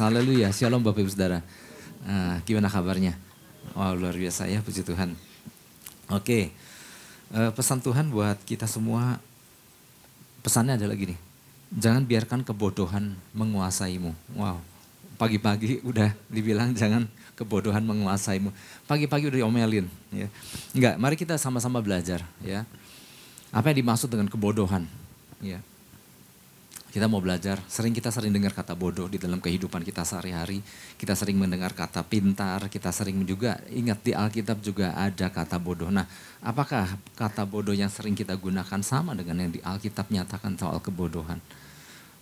haleluya. Shalom Bapak Ibu Saudara. Uh, gimana kabarnya? Wah luar biasa ya, puji Tuhan. Oke, uh, pesan Tuhan buat kita semua, pesannya adalah gini. Jangan biarkan kebodohan menguasaimu. Wow, pagi-pagi udah dibilang jangan kebodohan menguasaimu. Pagi-pagi udah diomelin. Ya. Enggak, mari kita sama-sama belajar. ya. Apa yang dimaksud dengan kebodohan? Ya kita mau belajar, sering kita sering dengar kata bodoh di dalam kehidupan kita sehari-hari. Kita sering mendengar kata pintar, kita sering juga ingat di Alkitab juga ada kata bodoh. Nah, apakah kata bodoh yang sering kita gunakan sama dengan yang di Alkitab nyatakan soal kebodohan?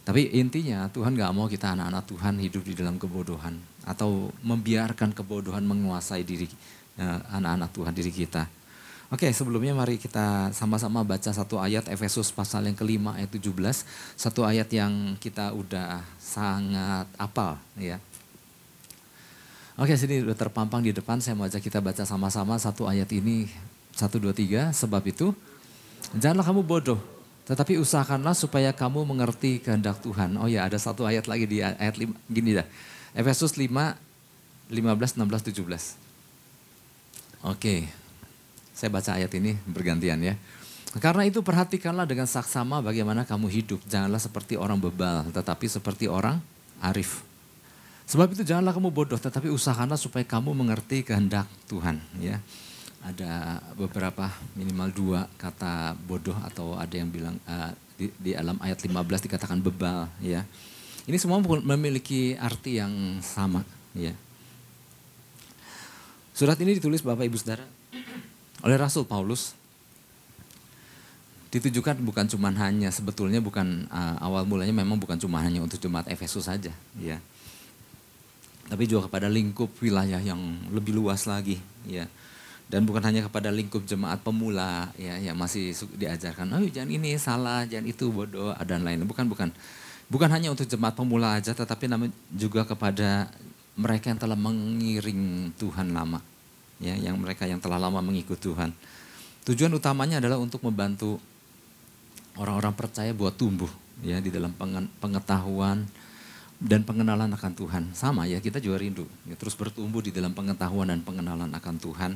Tapi intinya Tuhan gak mau kita anak-anak Tuhan hidup di dalam kebodohan. Atau membiarkan kebodohan menguasai diri eh, anak-anak Tuhan diri kita. Oke, sebelumnya mari kita sama-sama baca satu ayat Efesus pasal yang kelima ayat 17. Satu ayat yang kita udah sangat apal ya. Oke, sini udah terpampang di depan. Saya mau ajak kita baca sama-sama satu ayat ini. Satu, dua, tiga. Sebab itu, janganlah kamu bodoh. Tetapi usahakanlah supaya kamu mengerti kehendak Tuhan. Oh ya, ada satu ayat lagi di ayat lima, gini dah. Efesus 5, 15, 16, 17. Oke, saya baca ayat ini bergantian ya. Karena itu perhatikanlah dengan saksama bagaimana kamu hidup. Janganlah seperti orang bebal, tetapi seperti orang arif. Sebab itu janganlah kamu bodoh, tetapi usahakanlah supaya kamu mengerti kehendak Tuhan. Ya, ada beberapa minimal dua kata bodoh atau ada yang bilang uh, di, di dalam ayat 15 dikatakan bebal. Ya, ini semua memiliki arti yang sama. Ya, surat ini ditulis Bapak Ibu Saudara oleh Rasul Paulus ditujukan bukan cuma hanya sebetulnya bukan uh, awal mulanya memang bukan cuma hanya untuk jemaat Efesus saja ya. Tapi juga kepada lingkup wilayah yang lebih luas lagi ya. Dan bukan hanya kepada lingkup jemaat pemula ya yang masih diajarkan oh jangan ini salah jangan itu bodoh dan lain bukan bukan. Bukan hanya untuk jemaat pemula aja tetapi juga kepada mereka yang telah mengiring Tuhan lama ya yang mereka yang telah lama mengikut Tuhan. Tujuan utamanya adalah untuk membantu orang-orang percaya buat tumbuh ya di dalam pengetahuan dan pengenalan akan Tuhan. Sama ya kita juga rindu ya, terus bertumbuh di dalam pengetahuan dan pengenalan akan Tuhan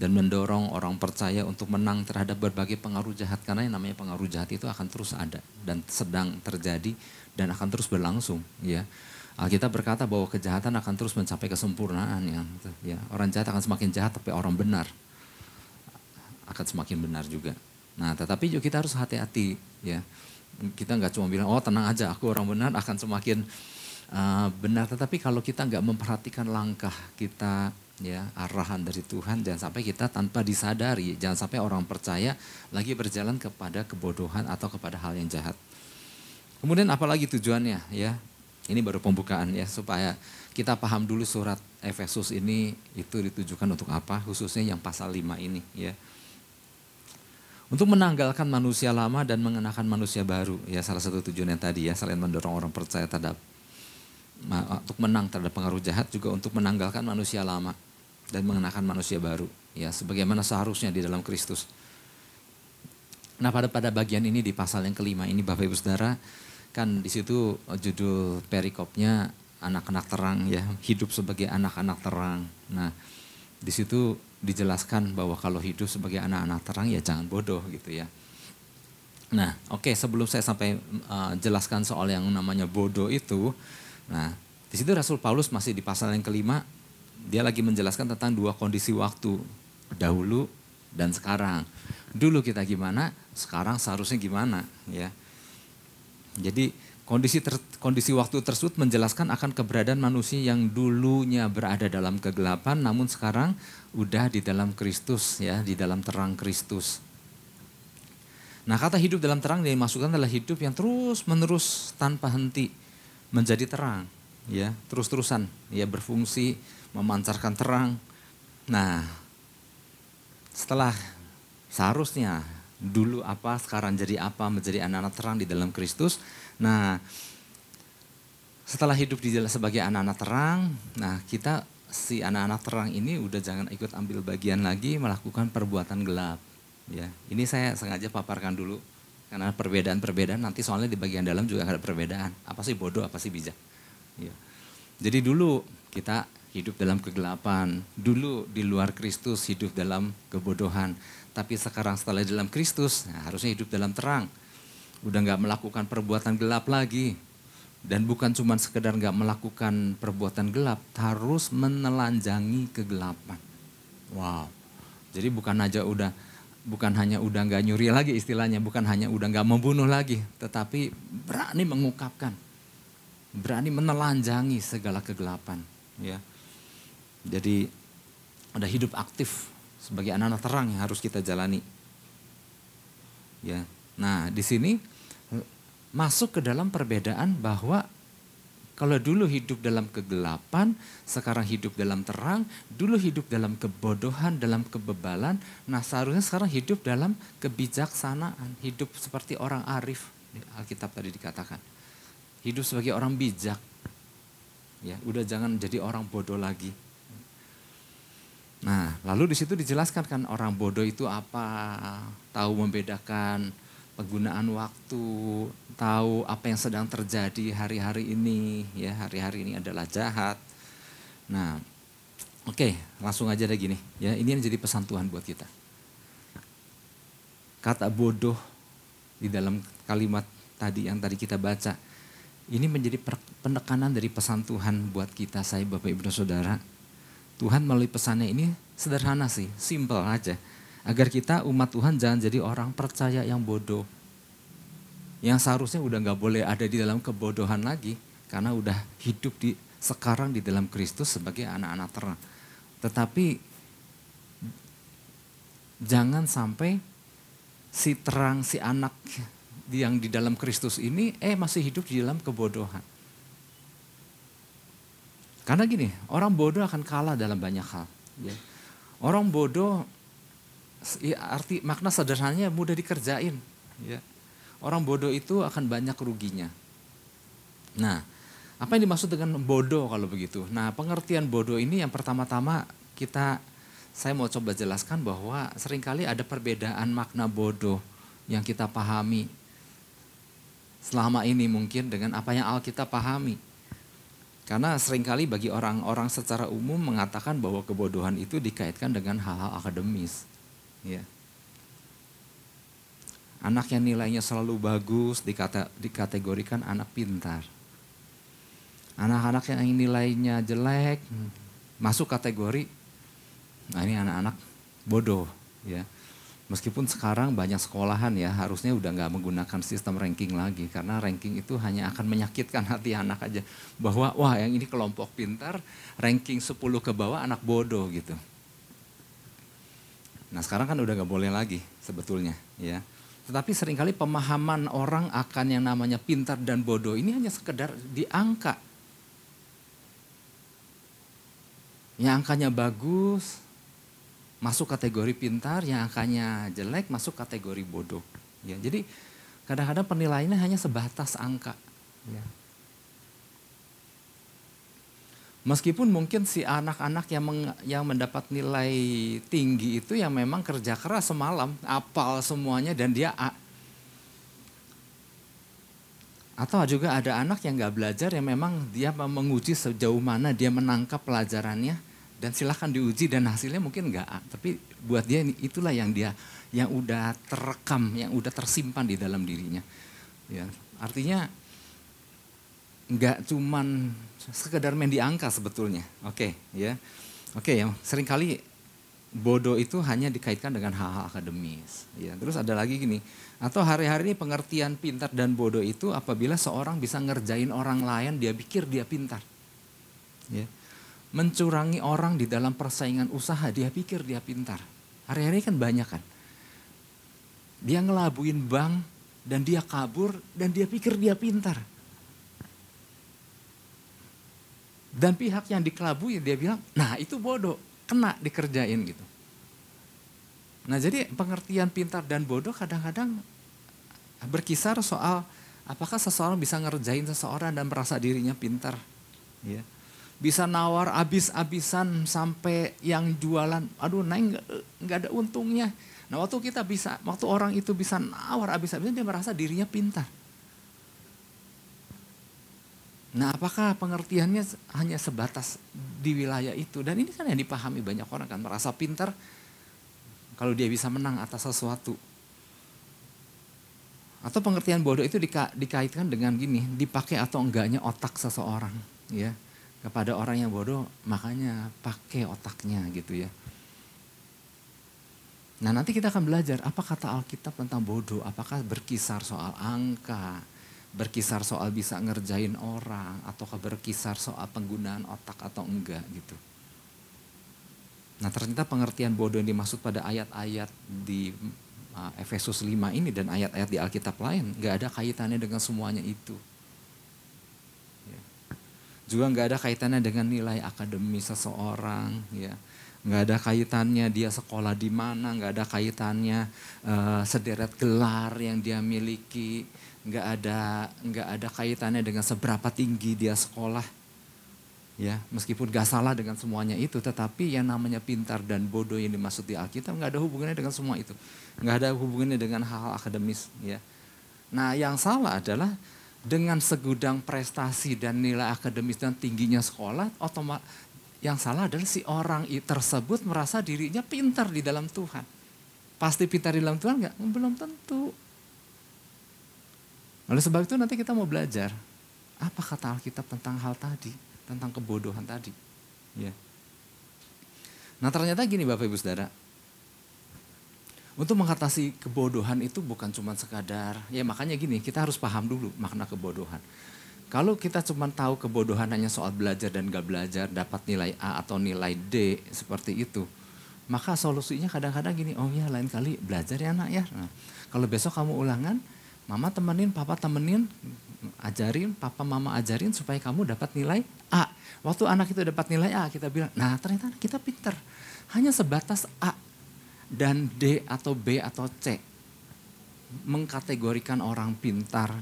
dan mendorong orang percaya untuk menang terhadap berbagai pengaruh jahat karena yang namanya pengaruh jahat itu akan terus ada dan sedang terjadi dan akan terus berlangsung ya Alkitab berkata bahwa kejahatan akan terus mencapai kesempurnaan ya. ya. Orang jahat akan semakin jahat tapi orang benar akan semakin benar juga. Nah, tetapi juga kita harus hati-hati ya. Kita nggak cuma bilang oh tenang aja aku orang benar akan semakin uh, benar. Tetapi kalau kita nggak memperhatikan langkah kita ya arahan dari Tuhan jangan sampai kita tanpa disadari jangan sampai orang percaya lagi berjalan kepada kebodohan atau kepada hal yang jahat. Kemudian apalagi tujuannya ya ini baru pembukaan ya supaya kita paham dulu surat Efesus ini itu ditujukan untuk apa khususnya yang pasal 5 ini ya. Untuk menanggalkan manusia lama dan mengenakan manusia baru ya salah satu tujuan yang tadi ya selain mendorong orang percaya terhadap untuk menang terhadap pengaruh jahat juga untuk menanggalkan manusia lama dan mengenakan manusia baru ya sebagaimana seharusnya di dalam Kristus. Nah pada pada bagian ini di pasal yang kelima ini Bapak Ibu Saudara kan di situ eh, judul perikopnya anak-anak terang ya hidup sebagai anak-anak terang. Nah di situ dijelaskan bahwa kalau hidup sebagai anak-anak terang ya jangan bodoh gitu ya. Nah oke okay, sebelum saya sampai uh, jelaskan soal yang namanya bodoh itu, nah di situ Rasul Paulus masih di pasal yang kelima dia lagi menjelaskan tentang dua kondisi waktu dahulu dan sekarang. Dulu kita gimana, sekarang seharusnya gimana ya. Jadi kondisi ter, kondisi waktu tersebut menjelaskan akan keberadaan manusia yang dulunya berada dalam kegelapan namun sekarang udah di dalam Kristus ya, di dalam terang Kristus. Nah, kata hidup dalam terang yang dimasukkan adalah hidup yang terus-menerus tanpa henti menjadi terang, ya, terus-terusan ya berfungsi memancarkan terang. Nah, setelah seharusnya dulu apa, sekarang jadi apa, menjadi anak-anak terang di dalam Kristus. Nah, setelah hidup di dalam sebagai anak-anak terang, nah kita si anak-anak terang ini udah jangan ikut ambil bagian lagi melakukan perbuatan gelap. Ya, ini saya sengaja paparkan dulu karena perbedaan-perbedaan nanti soalnya di bagian dalam juga ada perbedaan. Apa sih bodoh, apa sih bijak. Ya. Jadi dulu kita hidup dalam kegelapan, dulu di luar Kristus hidup dalam kebodohan. Tapi sekarang setelah dalam Kristus, nah harusnya hidup dalam terang. Udah nggak melakukan perbuatan gelap lagi. Dan bukan cuma sekedar nggak melakukan perbuatan gelap, harus menelanjangi kegelapan. Wow. Jadi bukan aja udah bukan hanya udah nggak nyuri lagi istilahnya, bukan hanya udah nggak membunuh lagi, tetapi berani mengungkapkan, berani menelanjangi segala kegelapan. Ya, jadi ada hidup aktif sebagai anak-anak terang yang harus kita jalani. Ya, nah di sini masuk ke dalam perbedaan bahwa kalau dulu hidup dalam kegelapan, sekarang hidup dalam terang, dulu hidup dalam kebodohan, dalam kebebalan, nah seharusnya sekarang hidup dalam kebijaksanaan, hidup seperti orang arif, Alkitab tadi dikatakan. Hidup sebagai orang bijak. Ya, udah jangan jadi orang bodoh lagi. Nah, lalu di situ dijelaskan kan orang bodoh itu apa, tahu membedakan penggunaan waktu, tahu apa yang sedang terjadi hari-hari ini, ya hari-hari ini adalah jahat. Nah, oke, okay, langsung aja deh gini, ya ini yang jadi pesan Tuhan buat kita. Kata bodoh di dalam kalimat tadi yang tadi kita baca, ini menjadi penekanan dari pesan Tuhan buat kita, saya Bapak Ibu Saudara. Tuhan melalui pesannya ini sederhana sih, simple aja Agar kita umat Tuhan jangan jadi orang percaya yang bodoh. Yang seharusnya udah nggak boleh ada di dalam kebodohan lagi. Karena udah hidup di sekarang di dalam Kristus sebagai anak-anak terang. Tetapi jangan sampai si terang, si anak yang di dalam Kristus ini eh masih hidup di dalam kebodohan. Karena gini, orang bodoh akan kalah dalam banyak hal. Ya. Orang bodoh ya, arti makna sederhananya mudah dikerjain. Ya. Orang bodoh itu akan banyak ruginya. Nah, apa yang dimaksud dengan bodoh kalau begitu? Nah, pengertian bodoh ini yang pertama-tama kita saya mau coba jelaskan bahwa sering kali ada perbedaan makna bodoh yang kita pahami selama ini mungkin dengan apa yang Alkitab pahami. Karena sering kali bagi orang-orang secara umum mengatakan bahwa kebodohan itu dikaitkan dengan hal-hal akademis. Ya. Anak yang nilainya selalu bagus dikata, dikategorikan anak pintar. Anak-anak yang nilainya jelek masuk kategori, nah ini anak-anak bodoh. ya. Meskipun sekarang banyak sekolahan ya harusnya udah nggak menggunakan sistem ranking lagi karena ranking itu hanya akan menyakitkan hati anak aja bahwa wah yang ini kelompok pintar ranking 10 ke bawah anak bodoh gitu. Nah sekarang kan udah gak boleh lagi sebetulnya ya. Tetapi sering kali pemahaman orang akan yang namanya pintar dan bodoh ini hanya sekedar di angka. Yang angkanya bagus masuk kategori pintar, yang angkanya jelek masuk kategori bodoh. Ya, jadi kadang-kadang penilaiannya hanya sebatas angka. Ya. Meskipun mungkin si anak-anak yang yang mendapat nilai tinggi itu yang memang kerja keras semalam, apal semuanya dan dia A. Atau juga ada anak yang nggak belajar yang memang dia menguji sejauh mana dia menangkap pelajarannya dan silahkan diuji dan hasilnya mungkin nggak A. Tapi buat dia itulah yang dia yang udah terekam, yang udah tersimpan di dalam dirinya. Ya, artinya nggak cuman sekedar main di angka sebetulnya. Oke, okay, ya. Oke okay, ya, sering kali bodoh itu hanya dikaitkan dengan hal-hal akademis. Ya, terus ada lagi gini, atau hari-hari ini pengertian pintar dan bodoh itu apabila seorang bisa ngerjain orang lain, dia pikir dia pintar. Ya. Mencurangi orang di dalam persaingan usaha, dia pikir dia pintar. Hari-hari kan banyak kan. Dia ngelabuin bank dan dia kabur dan dia pikir dia pintar. Dan pihak yang dikelabui dia bilang, nah itu bodoh, kena dikerjain gitu. Nah jadi pengertian pintar dan bodoh kadang-kadang berkisar soal apakah seseorang bisa ngerjain seseorang dan merasa dirinya pintar. Ya. Bisa nawar abis-abisan sampai yang jualan, aduh naik nggak ada untungnya. Nah waktu kita bisa, waktu orang itu bisa nawar abis-abisan dia merasa dirinya pintar. Nah apakah pengertiannya hanya sebatas di wilayah itu? Dan ini kan yang dipahami banyak orang kan, merasa pintar kalau dia bisa menang atas sesuatu. Atau pengertian bodoh itu dika, dikaitkan dengan gini, dipakai atau enggaknya otak seseorang, ya. Kepada orang yang bodoh, makanya pakai otaknya gitu ya. Nah nanti kita akan belajar apa kata Alkitab tentang bodoh, apakah berkisar soal angka, berkisar soal bisa ngerjain orang, ataukah berkisar soal penggunaan otak atau enggak gitu. Nah ternyata pengertian bodoh yang dimaksud pada ayat-ayat di uh, Efesus 5 ini dan ayat-ayat di Alkitab lain nggak ada kaitannya dengan semuanya itu. Juga nggak ada kaitannya dengan nilai akademi seseorang, ya. Nggak ada kaitannya dia sekolah di mana, nggak ada kaitannya uh, sederet gelar yang dia miliki, nggak ada nggak ada kaitannya dengan seberapa tinggi dia sekolah ya. Meskipun gak salah dengan semuanya itu tetapi yang namanya pintar dan bodoh yang dimaksud di Alkitab nggak ada hubungannya dengan semua itu. Nggak ada hubungannya dengan hal-hal akademis ya. Nah yang salah adalah dengan segudang prestasi dan nilai akademis dan tingginya sekolah otomatis yang salah adalah si orang tersebut merasa dirinya pintar di dalam Tuhan pasti pintar di dalam Tuhan nggak belum tentu oleh sebab itu nanti kita mau belajar apa kata Alkitab tentang hal tadi tentang kebodohan tadi. Ya. Nah ternyata gini Bapak Ibu Saudara, untuk mengatasi kebodohan itu bukan cuma sekadar, ya makanya gini, kita harus paham dulu makna kebodohan. Kalau kita cuma tahu kebodohan hanya soal belajar dan gak belajar, dapat nilai A atau nilai D seperti itu, maka solusinya kadang-kadang gini, oh ya lain kali belajar ya anak ya. Nah, kalau besok kamu ulangan, mama temenin, papa temenin, ajarin, papa mama ajarin supaya kamu dapat nilai A. Waktu anak itu dapat nilai A, kita bilang, nah ternyata kita pinter. Hanya sebatas A dan D atau B atau C. Mengkategorikan orang pintar,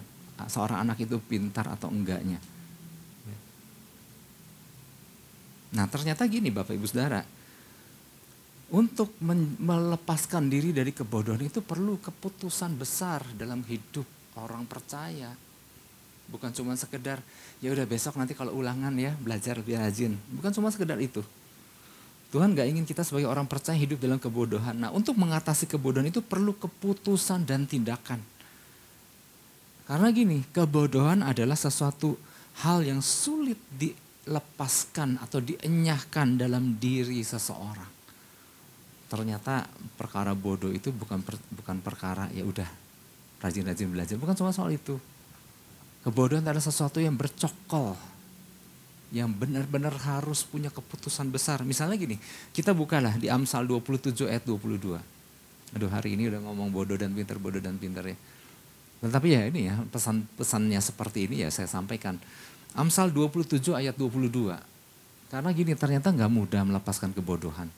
seorang anak itu pintar atau enggaknya. Nah ternyata gini Bapak Ibu Saudara, untuk melepaskan diri dari kebodohan itu perlu keputusan besar dalam hidup orang percaya bukan cuma sekedar ya udah besok nanti kalau ulangan ya belajar lebih rajin bukan cuma sekedar itu Tuhan gak ingin kita sebagai orang percaya hidup dalam kebodohan. Nah untuk mengatasi kebodohan itu perlu keputusan dan tindakan. Karena gini kebodohan adalah sesuatu hal yang sulit dilepaskan atau dienyahkan dalam diri seseorang. Ternyata perkara bodoh itu bukan per, bukan perkara ya udah rajin-rajin belajar. Bukan cuma soal itu. Kebodohan adalah sesuatu yang bercokol. Yang benar-benar harus punya keputusan besar. Misalnya gini, kita bukalah di Amsal 27 ayat 22. Aduh hari ini udah ngomong bodoh dan pintar, bodoh dan pintar ya. Tetapi ya ini ya pesan-pesannya seperti ini ya saya sampaikan. Amsal 27 ayat 22. Karena gini ternyata nggak mudah melepaskan kebodohan.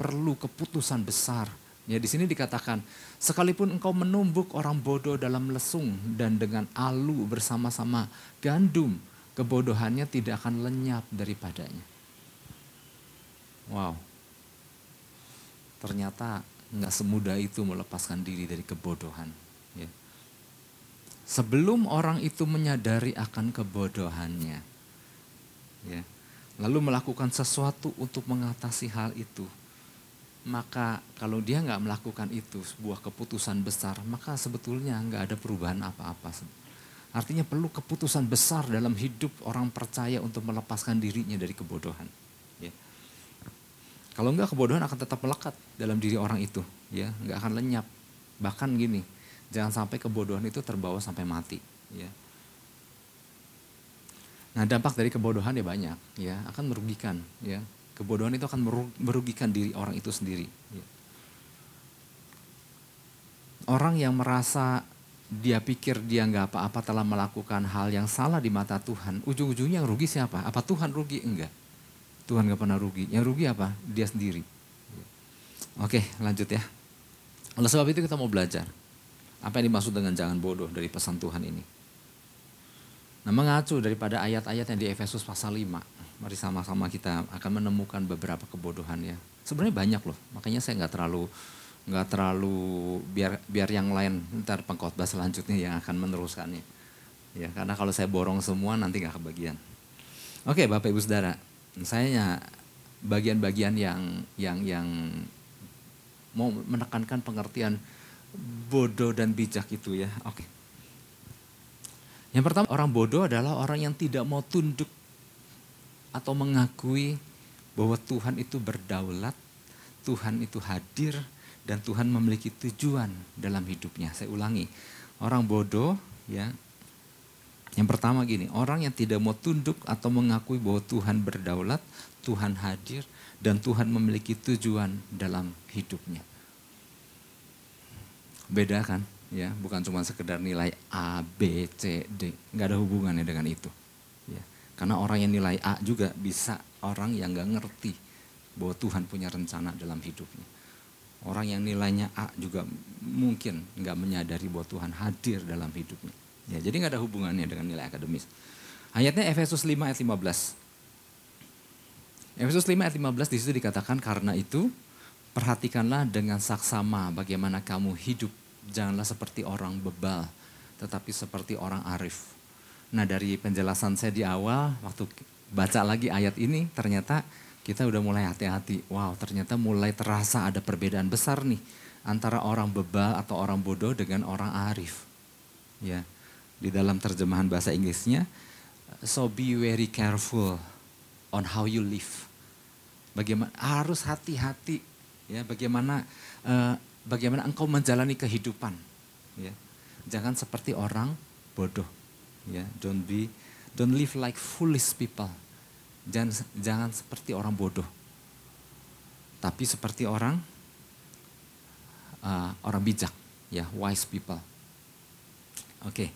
Perlu keputusan besar Ya di sini dikatakan, sekalipun engkau menumbuk orang bodoh dalam lesung dan dengan alu bersama-sama gandum, kebodohannya tidak akan lenyap daripadanya. Wow. Ternyata nggak semudah itu melepaskan diri dari kebodohan. Ya. Sebelum orang itu menyadari akan kebodohannya, ya, lalu melakukan sesuatu untuk mengatasi hal itu, maka kalau dia nggak melakukan itu sebuah keputusan besar maka sebetulnya nggak ada perubahan apa-apa artinya perlu keputusan besar dalam hidup orang percaya untuk melepaskan dirinya dari kebodohan ya. kalau nggak kebodohan akan tetap melekat dalam diri orang itu ya nggak akan lenyap bahkan gini jangan sampai kebodohan itu terbawa sampai mati ya nah dampak dari kebodohan ya banyak ya akan merugikan ya Kebodohan itu akan merugikan diri orang itu sendiri. Ya. Orang yang merasa dia pikir dia nggak apa-apa telah melakukan hal yang salah di mata Tuhan, ujung-ujungnya yang rugi siapa? Apa Tuhan rugi? Enggak. Tuhan nggak pernah rugi. Yang rugi apa? Dia sendiri. Oke, lanjut ya. Oleh sebab itu kita mau belajar. Apa yang dimaksud dengan jangan bodoh dari pesan Tuhan ini? Nah mengacu daripada ayat-ayat yang di Efesus pasal 5 mari sama-sama kita akan menemukan beberapa kebodohan ya. Sebenarnya banyak loh, makanya saya nggak terlalu nggak terlalu biar biar yang lain ntar pengkhotbah selanjutnya yang akan meneruskannya. Ya, karena kalau saya borong semua nanti nggak kebagian. Oke, Bapak Ibu Saudara, saya bagian-bagian yang yang yang mau menekankan pengertian bodoh dan bijak itu ya. Oke. Yang pertama, orang bodoh adalah orang yang tidak mau tunduk atau mengakui bahwa Tuhan itu berdaulat, Tuhan itu hadir, dan Tuhan memiliki tujuan dalam hidupnya. Saya ulangi, orang bodoh ya yang pertama gini, orang yang tidak mau tunduk atau mengakui bahwa Tuhan berdaulat, Tuhan hadir, dan Tuhan memiliki tujuan dalam hidupnya. Beda kan? Ya, bukan cuma sekedar nilai A, B, C, D. Nggak ada hubungannya dengan itu. Ya. Karena orang yang nilai A juga bisa orang yang nggak ngerti bahwa Tuhan punya rencana dalam hidupnya. Orang yang nilainya A juga mungkin nggak menyadari bahwa Tuhan hadir dalam hidupnya. Ya, jadi nggak ada hubungannya dengan nilai akademis. Ayatnya Efesus 5 ayat 15. Efesus 5 ayat 15 di situ dikatakan karena itu perhatikanlah dengan saksama bagaimana kamu hidup. Janganlah seperti orang bebal, tetapi seperti orang arif. Nah dari penjelasan saya di awal, waktu baca lagi ayat ini, ternyata kita udah mulai hati-hati. Wow, ternyata mulai terasa ada perbedaan besar nih antara orang bebal atau orang bodoh dengan orang arif. Ya, di dalam terjemahan bahasa Inggrisnya, so be very careful on how you live. Bagaimana harus hati-hati ya bagaimana uh, bagaimana engkau menjalani kehidupan ya. Jangan seperti orang bodoh ya. Don't be don't live like foolish people. Jangan jangan seperti orang bodoh. Tapi seperti orang uh, orang bijak ya, wise people. Oke. Okay.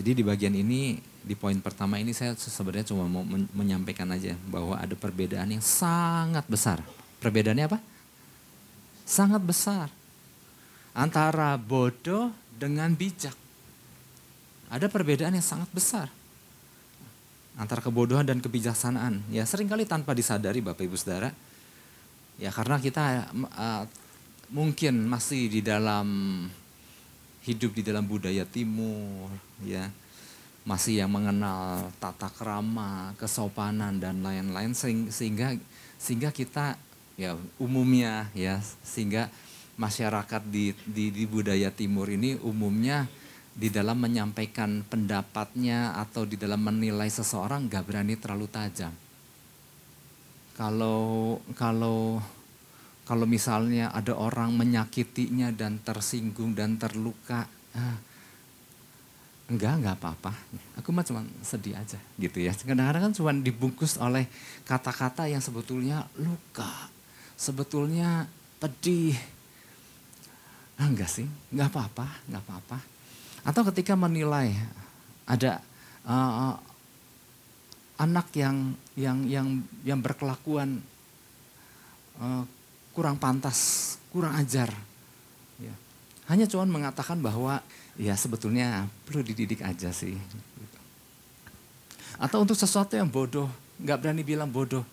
Jadi di bagian ini, di poin pertama ini saya sebenarnya cuma mau menyampaikan aja bahwa ada perbedaan yang sangat besar. Perbedaannya apa? Sangat besar. Antara bodoh dengan bijak. Ada perbedaan yang sangat besar. Antara kebodohan dan kebijaksanaan. Ya sering kali tanpa disadari Bapak Ibu Saudara. Ya karena kita uh, mungkin masih di dalam hidup di dalam budaya timur, ya masih yang mengenal tata krama, kesopanan dan lain-lain sehingga sehingga kita ya umumnya ya sehingga masyarakat di, di di budaya timur ini umumnya di dalam menyampaikan pendapatnya atau di dalam menilai seseorang gak berani terlalu tajam. Kalau kalau kalau misalnya ada orang menyakitinya dan tersinggung dan terluka, ah, enggak, enggak apa-apa. Aku mah cuma sedih aja gitu ya. Kadang-kadang kan cuma dibungkus oleh kata-kata yang sebetulnya luka, sebetulnya pedih. Ah, enggak sih, enggak apa-apa, enggak apa-apa. Atau ketika menilai ada uh, anak yang yang yang yang berkelakuan uh, kurang pantas, kurang ajar. Ya. Hanya cuma mengatakan bahwa ya sebetulnya perlu dididik aja sih. Atau untuk sesuatu yang bodoh, nggak berani bilang bodoh.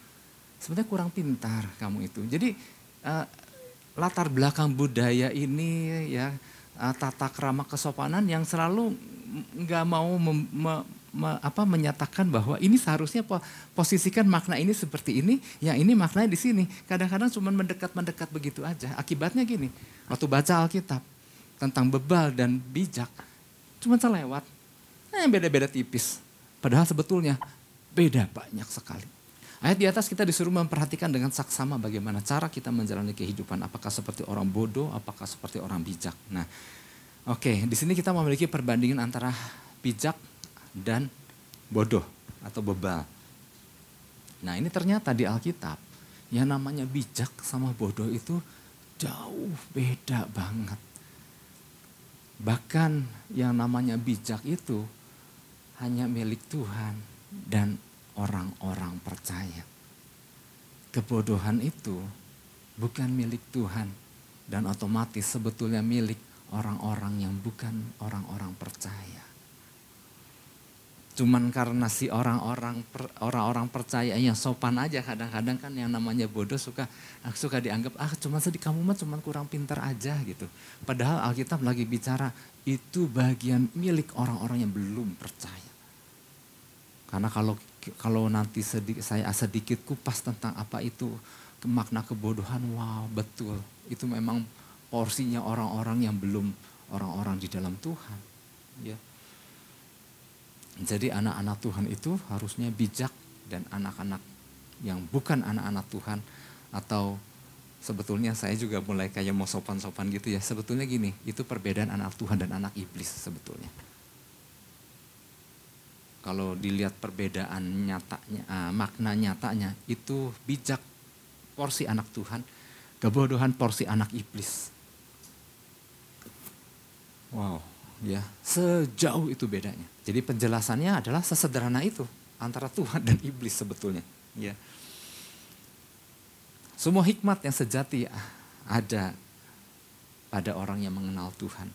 Sebenarnya kurang pintar kamu itu. Jadi uh, latar belakang budaya ini ya uh, tata krama kesopanan yang selalu nggak mau mem, me, me, apa, menyatakan bahwa ini seharusnya posisikan makna ini seperti ini, yang ini maknanya di sini. Kadang-kadang cuma mendekat-mendekat begitu aja. Akibatnya gini, waktu baca Alkitab tentang bebal dan bijak, cuma selewat. Nah, yang beda-beda tipis. Padahal sebetulnya beda banyak sekali. Ayat di atas kita disuruh memperhatikan dengan saksama bagaimana cara kita menjalani kehidupan. Apakah seperti orang bodoh, apakah seperti orang bijak. Nah, oke, okay, di sini kita memiliki perbandingan antara bijak dan bodoh atau bebal. Nah ini ternyata di Alkitab yang namanya bijak sama bodoh itu jauh beda banget. Bahkan yang namanya bijak itu hanya milik Tuhan dan orang-orang percaya. Kebodohan itu bukan milik Tuhan dan otomatis sebetulnya milik orang-orang yang bukan orang-orang percaya. Cuman karena si orang-orang orang-orang percaya yang sopan aja kadang-kadang kan yang namanya bodoh suka suka dianggap ah cuma sedih kamu mah cuma kurang pintar aja gitu. Padahal Alkitab lagi bicara itu bagian milik orang-orang yang belum percaya. Karena kalau kalau nanti sedikit, saya sedikit kupas tentang apa itu makna kebodohan, wow betul. Itu memang porsinya orang-orang yang belum orang-orang di dalam Tuhan. Ya. Jadi anak-anak Tuhan itu harusnya bijak dan anak-anak yang bukan anak-anak Tuhan atau sebetulnya saya juga mulai kayak mau sopan-sopan gitu ya. Sebetulnya gini, itu perbedaan anak Tuhan dan anak iblis sebetulnya. Kalau dilihat perbedaan nyatanya, uh, makna nyatanya itu bijak porsi anak Tuhan, kebodohan porsi anak iblis. Wow, ya sejauh itu bedanya. Jadi penjelasannya adalah sesederhana itu antara Tuhan dan iblis sebetulnya. Ya. Semua hikmat yang sejati ada pada orang yang mengenal Tuhan.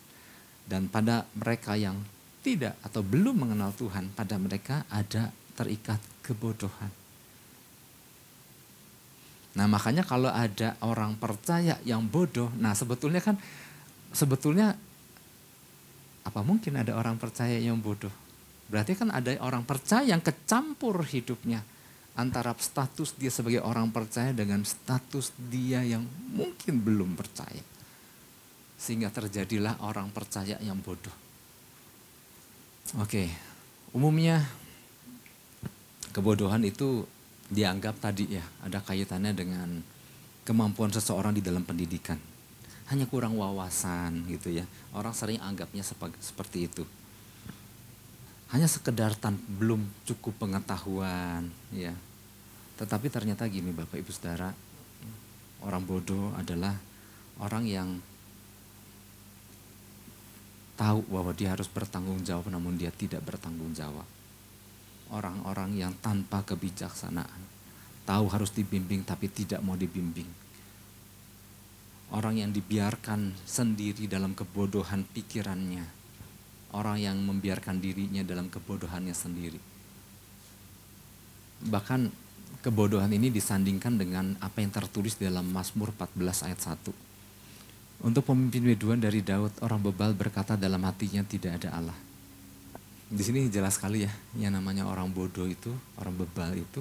Dan pada mereka yang tidak atau belum mengenal Tuhan, pada mereka ada terikat kebodohan. Nah makanya kalau ada orang percaya yang bodoh, nah sebetulnya kan sebetulnya apa mungkin ada orang percaya yang bodoh? Berarti kan ada orang percaya yang kecampur hidupnya antara status dia sebagai orang percaya dengan status dia yang mungkin belum percaya. Sehingga terjadilah orang percaya yang bodoh. Oke, umumnya kebodohan itu dianggap tadi ya ada kaitannya dengan kemampuan seseorang di dalam pendidikan. Hanya kurang wawasan gitu ya. Orang sering anggapnya seperti itu hanya sekedar tan belum cukup pengetahuan ya tetapi ternyata gini Bapak Ibu Saudara orang bodoh adalah orang yang tahu bahwa dia harus bertanggung jawab namun dia tidak bertanggung jawab orang-orang yang tanpa kebijaksanaan tahu harus dibimbing tapi tidak mau dibimbing orang yang dibiarkan sendiri dalam kebodohan pikirannya orang yang membiarkan dirinya dalam kebodohannya sendiri. Bahkan kebodohan ini disandingkan dengan apa yang tertulis dalam Mazmur 14 ayat 1. Untuk pemimpin Weduan dari Daud, orang bebal berkata dalam hatinya tidak ada Allah. Di sini jelas sekali ya, yang namanya orang bodoh itu, orang bebal itu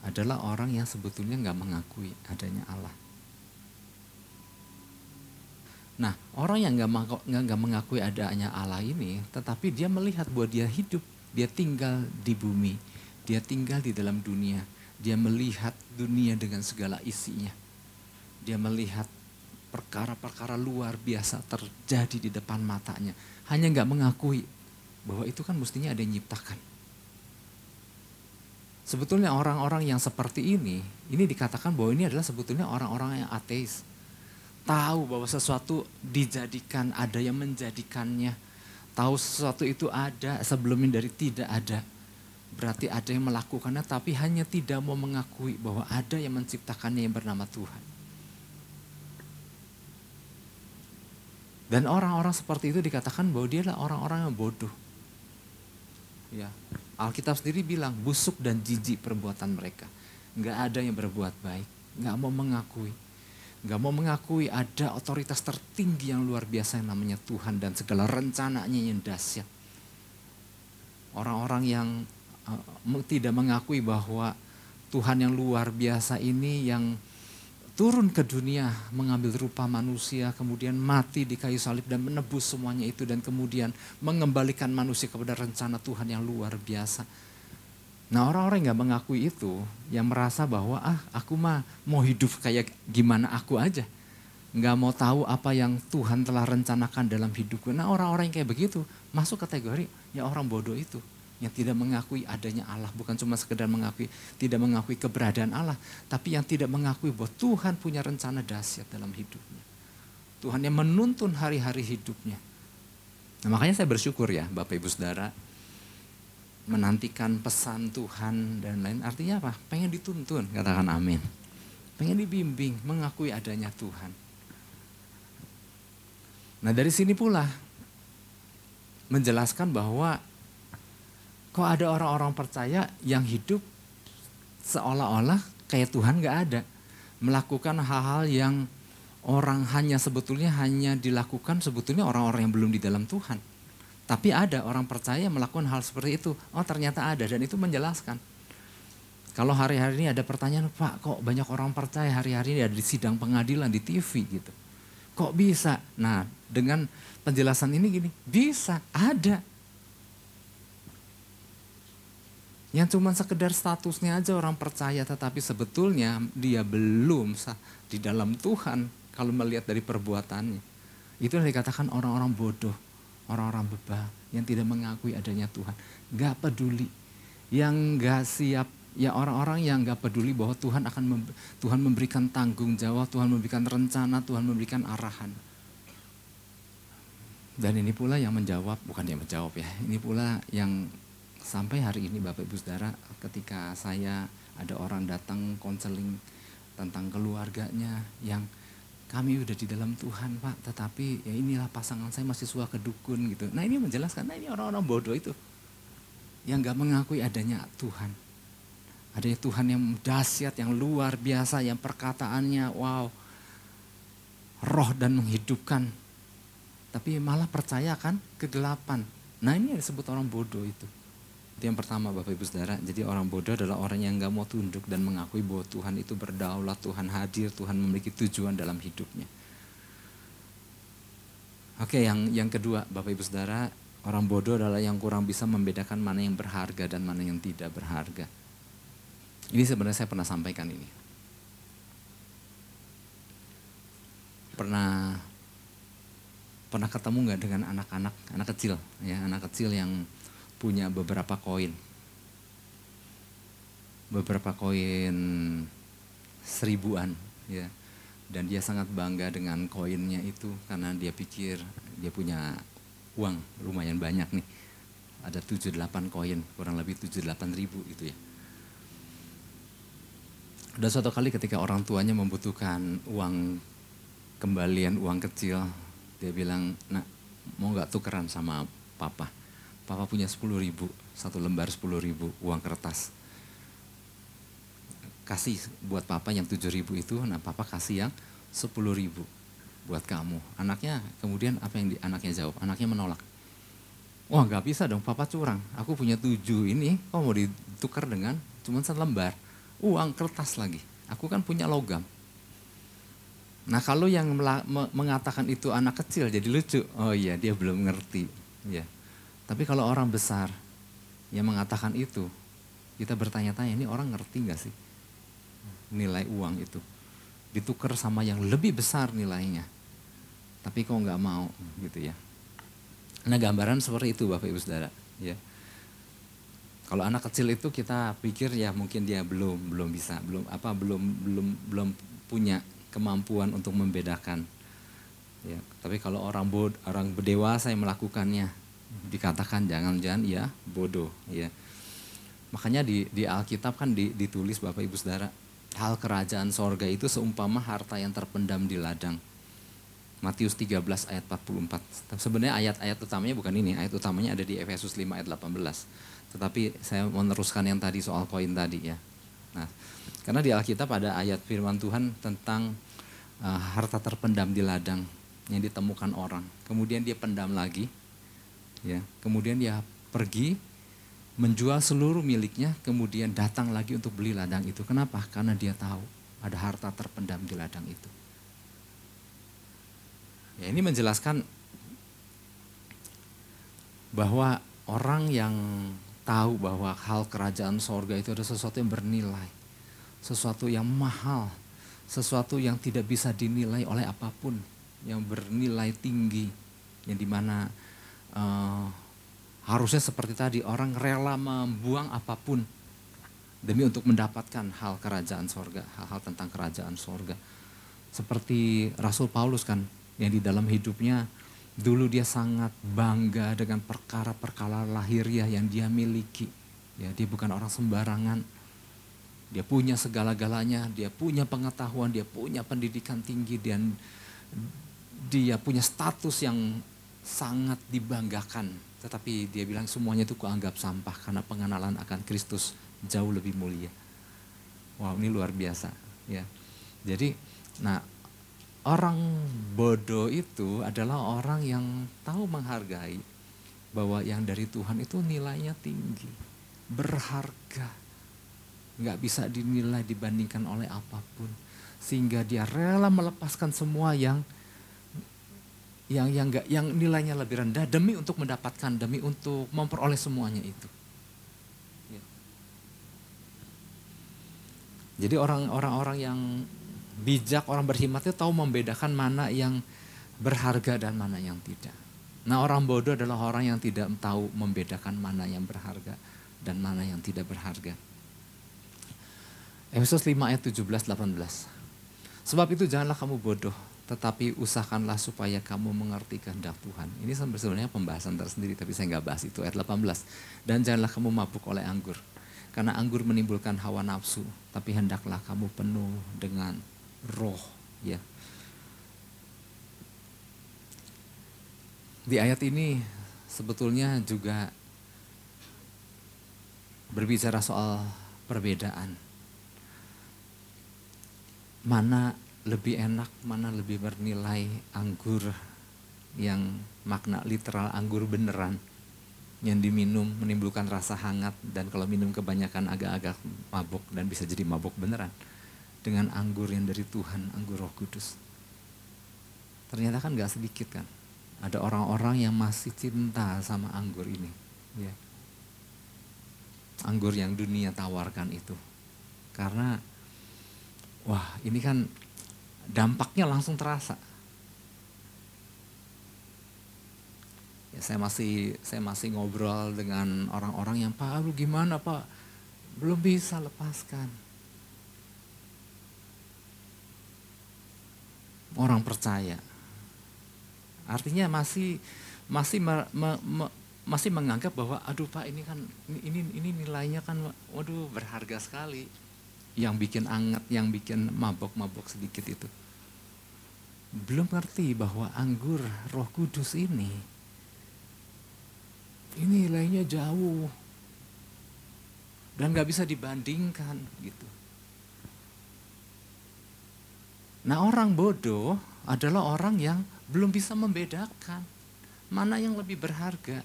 adalah orang yang sebetulnya nggak mengakui adanya Allah. Nah, orang yang nggak mengakui adanya Allah ini, tetapi dia melihat bahwa dia hidup, dia tinggal di bumi, dia tinggal di dalam dunia, dia melihat dunia dengan segala isinya. Dia melihat perkara-perkara luar biasa terjadi di depan matanya. Hanya nggak mengakui bahwa itu kan mestinya ada yang nyiptakan. Sebetulnya orang-orang yang seperti ini, ini dikatakan bahwa ini adalah sebetulnya orang-orang yang ateis tahu bahwa sesuatu dijadikan, ada yang menjadikannya. Tahu sesuatu itu ada sebelumnya dari tidak ada. Berarti ada yang melakukannya tapi hanya tidak mau mengakui bahwa ada yang menciptakannya yang bernama Tuhan. Dan orang-orang seperti itu dikatakan bahwa dia adalah orang-orang yang bodoh. Ya, Alkitab sendiri bilang busuk dan jijik perbuatan mereka. Enggak ada yang berbuat baik, enggak mau mengakui Gak mau mengakui ada otoritas tertinggi yang luar biasa yang namanya Tuhan dan segala rencananya yang dahsyat. Orang-orang yang uh, tidak mengakui bahwa Tuhan yang luar biasa ini yang turun ke dunia mengambil rupa manusia kemudian mati di kayu salib dan menebus semuanya itu dan kemudian mengembalikan manusia kepada rencana Tuhan yang luar biasa Nah orang-orang yang gak mengakui itu, yang merasa bahwa ah aku mah mau hidup kayak gimana aku aja. Gak mau tahu apa yang Tuhan telah rencanakan dalam hidupku. Nah orang-orang yang kayak begitu masuk kategori ya orang bodoh itu. Yang tidak mengakui adanya Allah. Bukan cuma sekedar mengakui, tidak mengakui keberadaan Allah. Tapi yang tidak mengakui bahwa Tuhan punya rencana dahsyat dalam hidupnya. Tuhan yang menuntun hari-hari hidupnya. Nah makanya saya bersyukur ya Bapak Ibu Saudara menantikan pesan Tuhan dan lain artinya apa? Pengen dituntun, katakan amin. Pengen dibimbing, mengakui adanya Tuhan. Nah dari sini pula menjelaskan bahwa kok ada orang-orang percaya yang hidup seolah-olah kayak Tuhan gak ada. Melakukan hal-hal yang orang hanya sebetulnya hanya dilakukan sebetulnya orang-orang yang belum di dalam Tuhan. Tapi ada orang percaya melakukan hal seperti itu. Oh ternyata ada dan itu menjelaskan. Kalau hari-hari ini ada pertanyaan, Pak kok banyak orang percaya hari-hari ini ada di sidang pengadilan di TV gitu. Kok bisa? Nah dengan penjelasan ini gini, bisa, ada. Yang cuma sekedar statusnya aja orang percaya tetapi sebetulnya dia belum di dalam Tuhan kalau melihat dari perbuatannya. Itu yang dikatakan orang-orang bodoh, orang-orang bebal yang tidak mengakui adanya Tuhan. Gak peduli, yang gak siap, ya orang-orang yang gak peduli bahwa Tuhan akan mem Tuhan memberikan tanggung jawab, Tuhan memberikan rencana, Tuhan memberikan arahan. Dan ini pula yang menjawab, bukan yang menjawab ya, ini pula yang sampai hari ini Bapak Ibu Saudara ketika saya ada orang datang konseling tentang keluarganya yang kami udah di dalam Tuhan Pak tetapi ya inilah pasangan saya masih suka kedukun gitu. Nah ini menjelaskan, nah ini orang-orang bodoh itu yang gak mengakui adanya Tuhan. Adanya Tuhan yang dahsyat, yang luar biasa, yang perkataannya wow, roh dan menghidupkan. Tapi malah percaya kan kegelapan. Nah ini disebut orang bodoh itu. Itu yang pertama Bapak Ibu Saudara. Jadi orang bodoh adalah orang yang gak mau tunduk dan mengakui bahwa Tuhan itu berdaulat, Tuhan hadir, Tuhan memiliki tujuan dalam hidupnya. Oke, yang yang kedua Bapak Ibu Saudara, orang bodoh adalah yang kurang bisa membedakan mana yang berharga dan mana yang tidak berharga. Ini sebenarnya saya pernah sampaikan ini. Pernah pernah ketemu nggak dengan anak-anak anak kecil ya anak kecil yang punya beberapa koin. Beberapa koin seribuan ya. Dan dia sangat bangga dengan koinnya itu karena dia pikir dia punya uang lumayan banyak nih. Ada 78 koin, kurang lebih 78 ribu itu ya. Dan suatu kali ketika orang tuanya membutuhkan uang kembalian uang kecil, dia bilang, nak mau gak tukeran sama papa? Papa punya 10 ribu, satu lembar 10 ribu uang kertas. Kasih buat papa yang 7 ribu itu, nah papa kasih yang 10 ribu buat kamu. Anaknya kemudian apa yang di, anaknya jawab? Anaknya menolak. Wah gak bisa dong, papa curang. Aku punya tujuh ini, kok mau ditukar dengan cuma satu lembar. Uang kertas lagi. Aku kan punya logam. Nah kalau yang mengatakan itu anak kecil jadi lucu. Oh iya dia belum ngerti. Ya. Tapi kalau orang besar yang mengatakan itu, kita bertanya-tanya ini orang ngerti gak sih nilai uang itu. Ditukar sama yang lebih besar nilainya. Tapi kok nggak mau gitu ya. Nah gambaran seperti itu Bapak Ibu Saudara. Ya. Kalau anak kecil itu kita pikir ya mungkin dia belum belum bisa belum apa belum belum belum punya kemampuan untuk membedakan. Ya, tapi kalau orang bod, orang berdewasa yang melakukannya, dikatakan jangan-jangan ya bodoh ya. Makanya di, di Alkitab kan di, ditulis Bapak Ibu Saudara, hal kerajaan sorga itu seumpama harta yang terpendam di ladang. Matius 13 ayat 44. Sebenarnya ayat-ayat utamanya bukan ini, ayat utamanya ada di Efesus 5 ayat 18. Tetapi saya meneruskan yang tadi soal koin tadi ya. Nah, karena di Alkitab ada ayat firman Tuhan tentang uh, harta terpendam di ladang yang ditemukan orang. Kemudian dia pendam lagi, ya kemudian dia pergi menjual seluruh miliknya kemudian datang lagi untuk beli ladang itu. Kenapa? Karena dia tahu ada harta terpendam di ladang itu. Ya ini menjelaskan bahwa orang yang tahu bahwa hal kerajaan sorga itu ada sesuatu yang bernilai sesuatu yang mahal sesuatu yang tidak bisa dinilai oleh apa pun yang bernilai tinggi yang di mana uh, harusnya seperti tadi orang rela membuang apa pun demi untuk mendapatkan hal kerajaan sorga, hal-hal tentang kerajaan sorga. Seperti Rasul Paulus kan, yang di dalam hidupnya dulu dia sangat bangga dengan perkara-perkara lahiriah yang dia miliki. Ya, dia bukan orang sembarangan. Dia punya segala-galanya, dia punya pengetahuan, dia punya pendidikan tinggi dan dia punya status yang sangat dibanggakan. Tetapi dia bilang semuanya itu kuanggap sampah karena pengenalan akan Kristus jauh lebih mulia. Wow ini luar biasa ya. Jadi nah orang bodoh itu adalah orang yang tahu menghargai bahwa yang dari Tuhan itu nilainya tinggi, berharga, nggak bisa dinilai dibandingkan oleh apa pun, sehingga dia rela melepaskan semua yang yang yang enggak yang nilainya lebih rendah demi untuk mendapatkan demi untuk memperoleh semuanya itu. Ya. Jadi orang-orang orang yang bijak, orang berhikmat itu tahu membedakan mana yang berharga dan mana yang tidak. Nah orang bodoh adalah orang yang tidak tahu membedakan mana yang berharga dan mana yang tidak berharga. Efesus 5 ayat 17 18. Sebab itu janganlah kamu bodoh, tetapi usahakanlah supaya kamu mengerti kehendak Tuhan. Ini sebenarnya pembahasan tersendiri, tapi saya nggak bahas itu ayat 18. Dan janganlah kamu mabuk oleh anggur, karena anggur menimbulkan hawa nafsu, tapi hendaklah kamu penuh dengan roh. Ya. Di ayat ini sebetulnya juga berbicara soal perbedaan. Mana lebih enak, mana lebih bernilai anggur yang makna literal anggur beneran yang diminum menimbulkan rasa hangat dan kalau minum kebanyakan agak-agak mabuk dan bisa jadi mabuk beneran dengan anggur yang dari Tuhan, anggur Roh Kudus. Ternyata kan gak sedikit kan, ada orang-orang yang masih cinta sama anggur ini, ya. Anggur yang dunia tawarkan itu, karena wah ini kan dampaknya langsung terasa. Ya, saya masih saya masih ngobrol dengan orang-orang yang Pak, lu gimana Pak? Belum bisa lepaskan. Orang percaya. Artinya masih masih me, me, me, masih menganggap bahwa aduh Pak ini kan ini ini nilainya kan waduh berharga sekali yang bikin anget, yang bikin mabok-mabok sedikit itu. Belum ngerti bahwa anggur roh kudus ini, ini nilainya jauh. Dan gak bisa dibandingkan gitu. Nah orang bodoh adalah orang yang belum bisa membedakan mana yang lebih berharga.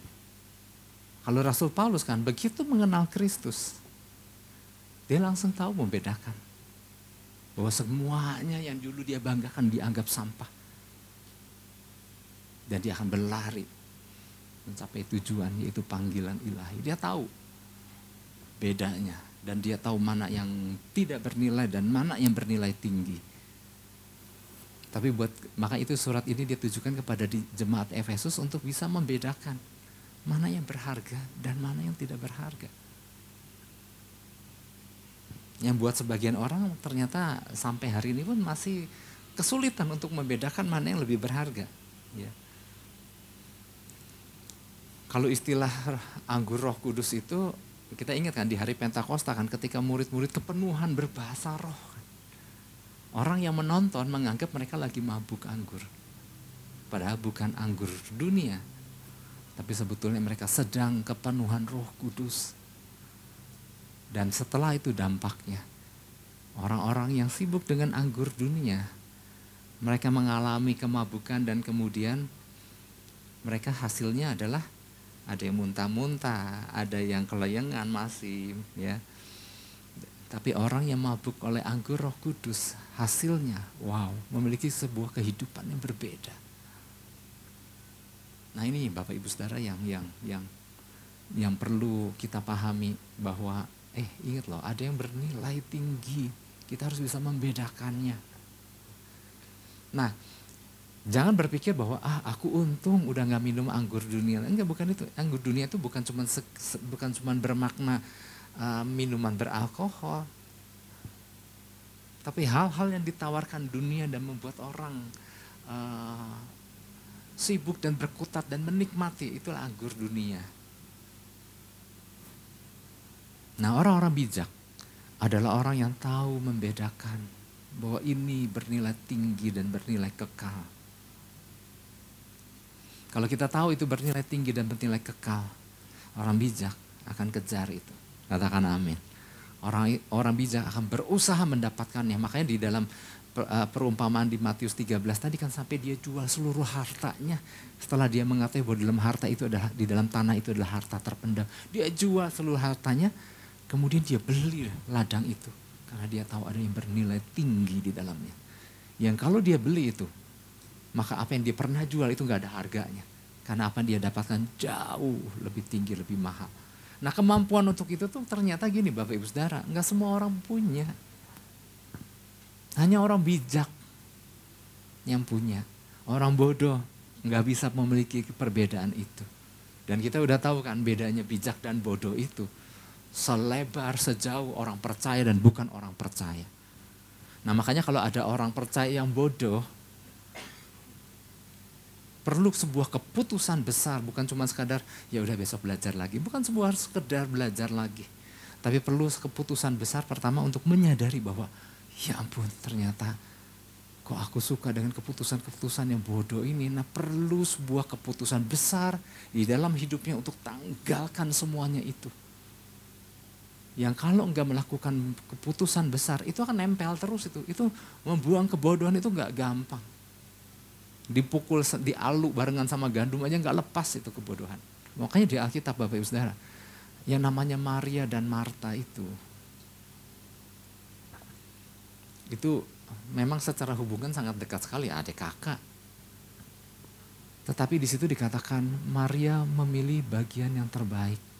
Kalau Rasul Paulus kan begitu mengenal Kristus, dia langsung tahu membedakan. Bahwa semuanya yang dulu dia banggakan dianggap sampah. Dan dia akan berlari mencapai tujuan yaitu panggilan ilahi. Dia tahu bedanya dan dia tahu mana yang tidak bernilai dan mana yang bernilai tinggi. Tapi buat maka itu surat ini dia tujukan kepada di jemaat Efesus untuk bisa membedakan mana yang berharga dan mana yang tidak berharga yang buat sebagian orang ternyata sampai hari ini pun masih kesulitan untuk membedakan mana yang lebih berharga. Ya. Kalau istilah anggur roh kudus itu kita ingat kan di hari Pentakosta kan ketika murid-murid kepenuhan berbahasa roh. Orang yang menonton menganggap mereka lagi mabuk anggur. Padahal bukan anggur dunia. Tapi sebetulnya mereka sedang kepenuhan roh kudus dan setelah itu dampaknya, orang-orang yang sibuk dengan anggur dunia, mereka mengalami kemabukan dan kemudian mereka hasilnya adalah ada yang muntah-muntah, ada yang kelayangan masih, ya. Tapi orang yang mabuk oleh anggur Roh Kudus, hasilnya wow, memiliki sebuah kehidupan yang berbeda. Nah, ini Bapak Ibu Saudara yang yang yang yang perlu kita pahami bahwa Eh ingat loh, ada yang bernilai tinggi. Kita harus bisa membedakannya. Nah, jangan berpikir bahwa ah aku untung udah nggak minum anggur dunia. Enggak, bukan itu. Anggur dunia itu bukan cuma bukan cuma bermakna uh, minuman beralkohol. Tapi hal-hal yang ditawarkan dunia dan membuat orang uh, sibuk dan berkutat dan menikmati itulah anggur dunia. Nah orang-orang bijak adalah orang yang tahu membedakan bahwa ini bernilai tinggi dan bernilai kekal. Kalau kita tahu itu bernilai tinggi dan bernilai kekal, orang bijak akan kejar itu. Katakan amin. Orang orang bijak akan berusaha mendapatkannya. Makanya di dalam eh, perumpamaan di Matius 13 tadi kan sampai dia jual seluruh hartanya setelah dia mengatakan bahwa dalam harta itu adalah di dalam tanah itu adalah harta terpendam. Dia jual seluruh hartanya, kemudian dia beli ladang itu karena dia tahu ada yang bernilai tinggi di dalamnya. Yang kalau dia beli itu, maka apa yang dia pernah jual itu nggak ada harganya. Karena apa yang dia dapatkan jauh lebih tinggi, lebih mahal. Nah kemampuan untuk itu tuh ternyata gini Bapak Ibu Saudara, nggak semua orang punya. Hanya orang bijak yang punya. Orang bodoh nggak bisa memiliki perbedaan itu. Dan kita udah tahu kan bedanya bijak dan bodoh itu selebar sejauh orang percaya dan bukan orang percaya. Nah makanya kalau ada orang percaya yang bodoh, perlu sebuah keputusan besar, bukan cuma sekadar ya udah besok belajar lagi, bukan sebuah sekedar belajar lagi, tapi perlu keputusan besar pertama untuk menyadari bahwa ya ampun ternyata kok aku suka dengan keputusan-keputusan yang bodoh ini. Nah perlu sebuah keputusan besar di dalam hidupnya untuk tanggalkan semuanya itu yang kalau enggak melakukan keputusan besar itu akan nempel terus itu. Itu membuang kebodohan itu enggak gampang. Dipukul, dialu barengan sama gandum aja enggak lepas itu kebodohan. Makanya di Alkitab Bapak Ibu Saudara, yang namanya Maria dan Marta itu, itu memang secara hubungan sangat dekat sekali adik kakak. Tetapi di situ dikatakan Maria memilih bagian yang terbaik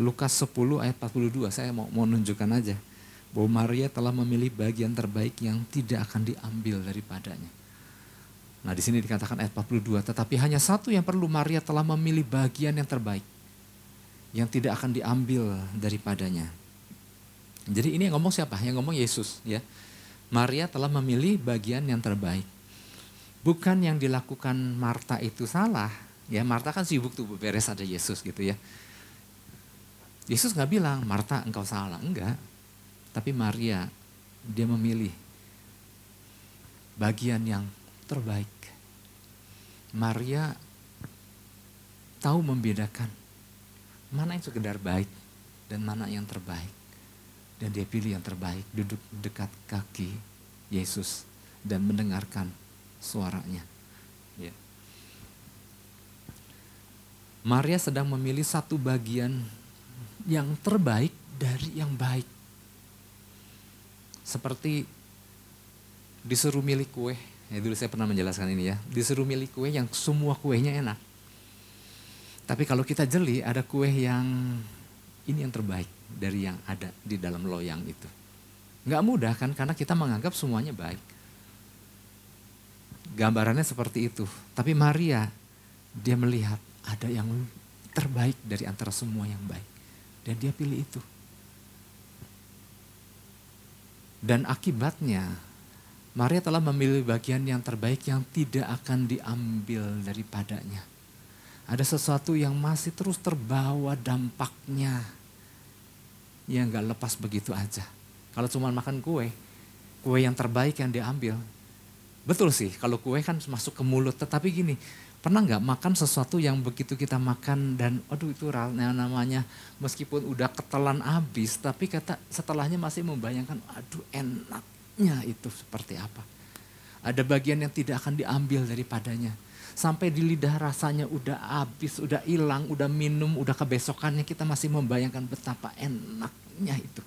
Lukas 10 ayat 42 saya mau, mau nunjukkan aja bahwa Maria telah memilih bagian terbaik yang tidak akan diambil daripadanya. Nah di sini dikatakan ayat 42, tetapi hanya satu yang perlu Maria telah memilih bagian yang terbaik yang tidak akan diambil daripadanya. Jadi ini yang ngomong siapa? Yang ngomong Yesus ya. Maria telah memilih bagian yang terbaik. Bukan yang dilakukan Marta itu salah. Ya Marta kan sibuk tuh beres ada Yesus gitu ya. Yesus nggak bilang, Marta engkau salah. Enggak. Tapi Maria, dia memilih bagian yang terbaik. Maria tahu membedakan mana yang sekedar baik dan mana yang terbaik. Dan dia pilih yang terbaik, duduk dekat kaki Yesus dan mendengarkan suaranya. Ya. Maria sedang memilih satu bagian yang terbaik dari yang baik. Seperti disuruh milih kue, ya dulu saya pernah menjelaskan ini ya, disuruh milih kue yang semua kuenya enak. Tapi kalau kita jeli ada kue yang ini yang terbaik dari yang ada di dalam loyang itu. Nggak mudah kan karena kita menganggap semuanya baik. Gambarannya seperti itu. Tapi Maria dia melihat ada yang terbaik dari antara semua yang baik. Dan dia pilih itu. Dan akibatnya Maria telah memilih bagian yang terbaik yang tidak akan diambil daripadanya. Ada sesuatu yang masih terus terbawa dampaknya. Yang gak lepas begitu aja. Kalau cuma makan kue, kue yang terbaik yang diambil. Betul sih, kalau kue kan masuk ke mulut. Tetapi gini, Pernah nggak makan sesuatu yang begitu kita makan dan aduh itu namanya meskipun udah ketelan habis tapi kata setelahnya masih membayangkan aduh enaknya itu seperti apa. Ada bagian yang tidak akan diambil daripadanya. Sampai di lidah rasanya udah habis, udah hilang, udah minum, udah kebesokannya kita masih membayangkan betapa enaknya itu.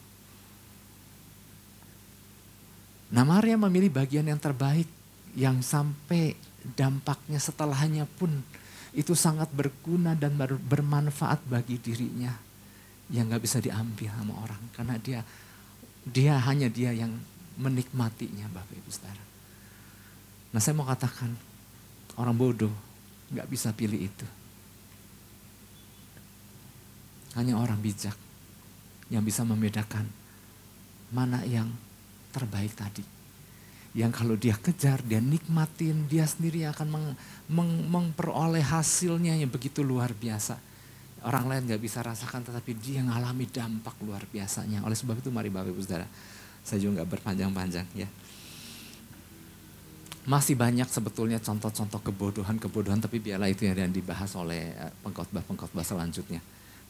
Nah Maria memilih bagian yang terbaik yang sampai dampaknya setelahnya pun itu sangat berguna dan bermanfaat bagi dirinya yang nggak bisa diambil sama orang karena dia dia hanya dia yang menikmatinya Bapak Ibu Saudara. Nah saya mau katakan orang bodoh nggak bisa pilih itu. Hanya orang bijak yang bisa membedakan mana yang terbaik tadi yang kalau dia kejar, dia nikmatin, dia sendiri akan meng, meng, memperoleh hasilnya yang begitu luar biasa. Orang lain gak bisa rasakan tetapi dia mengalami dampak luar biasanya. Oleh sebab itu mari Bapak Ibu Saudara, saya juga gak berpanjang-panjang ya. masih banyak sebetulnya contoh-contoh kebodohan-kebodohan tapi biarlah itu yang dibahas oleh eh, pengkhotbah-pengkhotbah selanjutnya.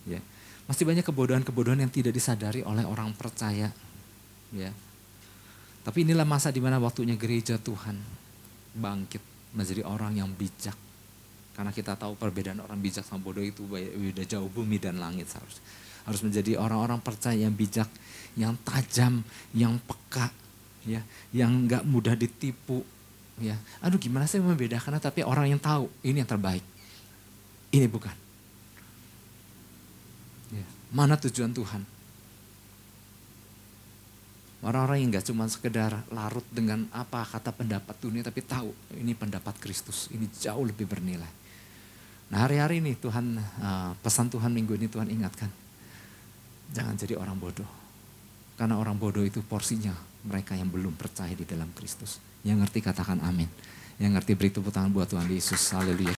Ya. Masih banyak kebodohan-kebodohan yang tidak disadari oleh orang percaya. Ya. Tapi inilah masa di mana waktunya gereja Tuhan bangkit menjadi orang yang bijak. Karena kita tahu perbedaan orang bijak sama bodoh itu beda jauh bumi dan langit harus harus menjadi orang-orang percaya yang bijak, yang tajam, yang peka, ya, yang nggak mudah ditipu, ya. Aduh gimana sih membedakan tapi orang yang tahu ini yang terbaik. Ini bukan. Ya. mana tujuan Tuhan orang-orang yang gak cuma sekedar larut dengan apa kata pendapat dunia tapi tahu ini pendapat Kristus ini jauh lebih bernilai nah hari-hari ini Tuhan uh, pesan Tuhan minggu ini Tuhan ingatkan jangan jadi orang bodoh karena orang bodoh itu porsinya mereka yang belum percaya di dalam Kristus. Yang ngerti katakan amin. Yang ngerti beri tepuk tangan buat Tuhan Yesus. Haleluya.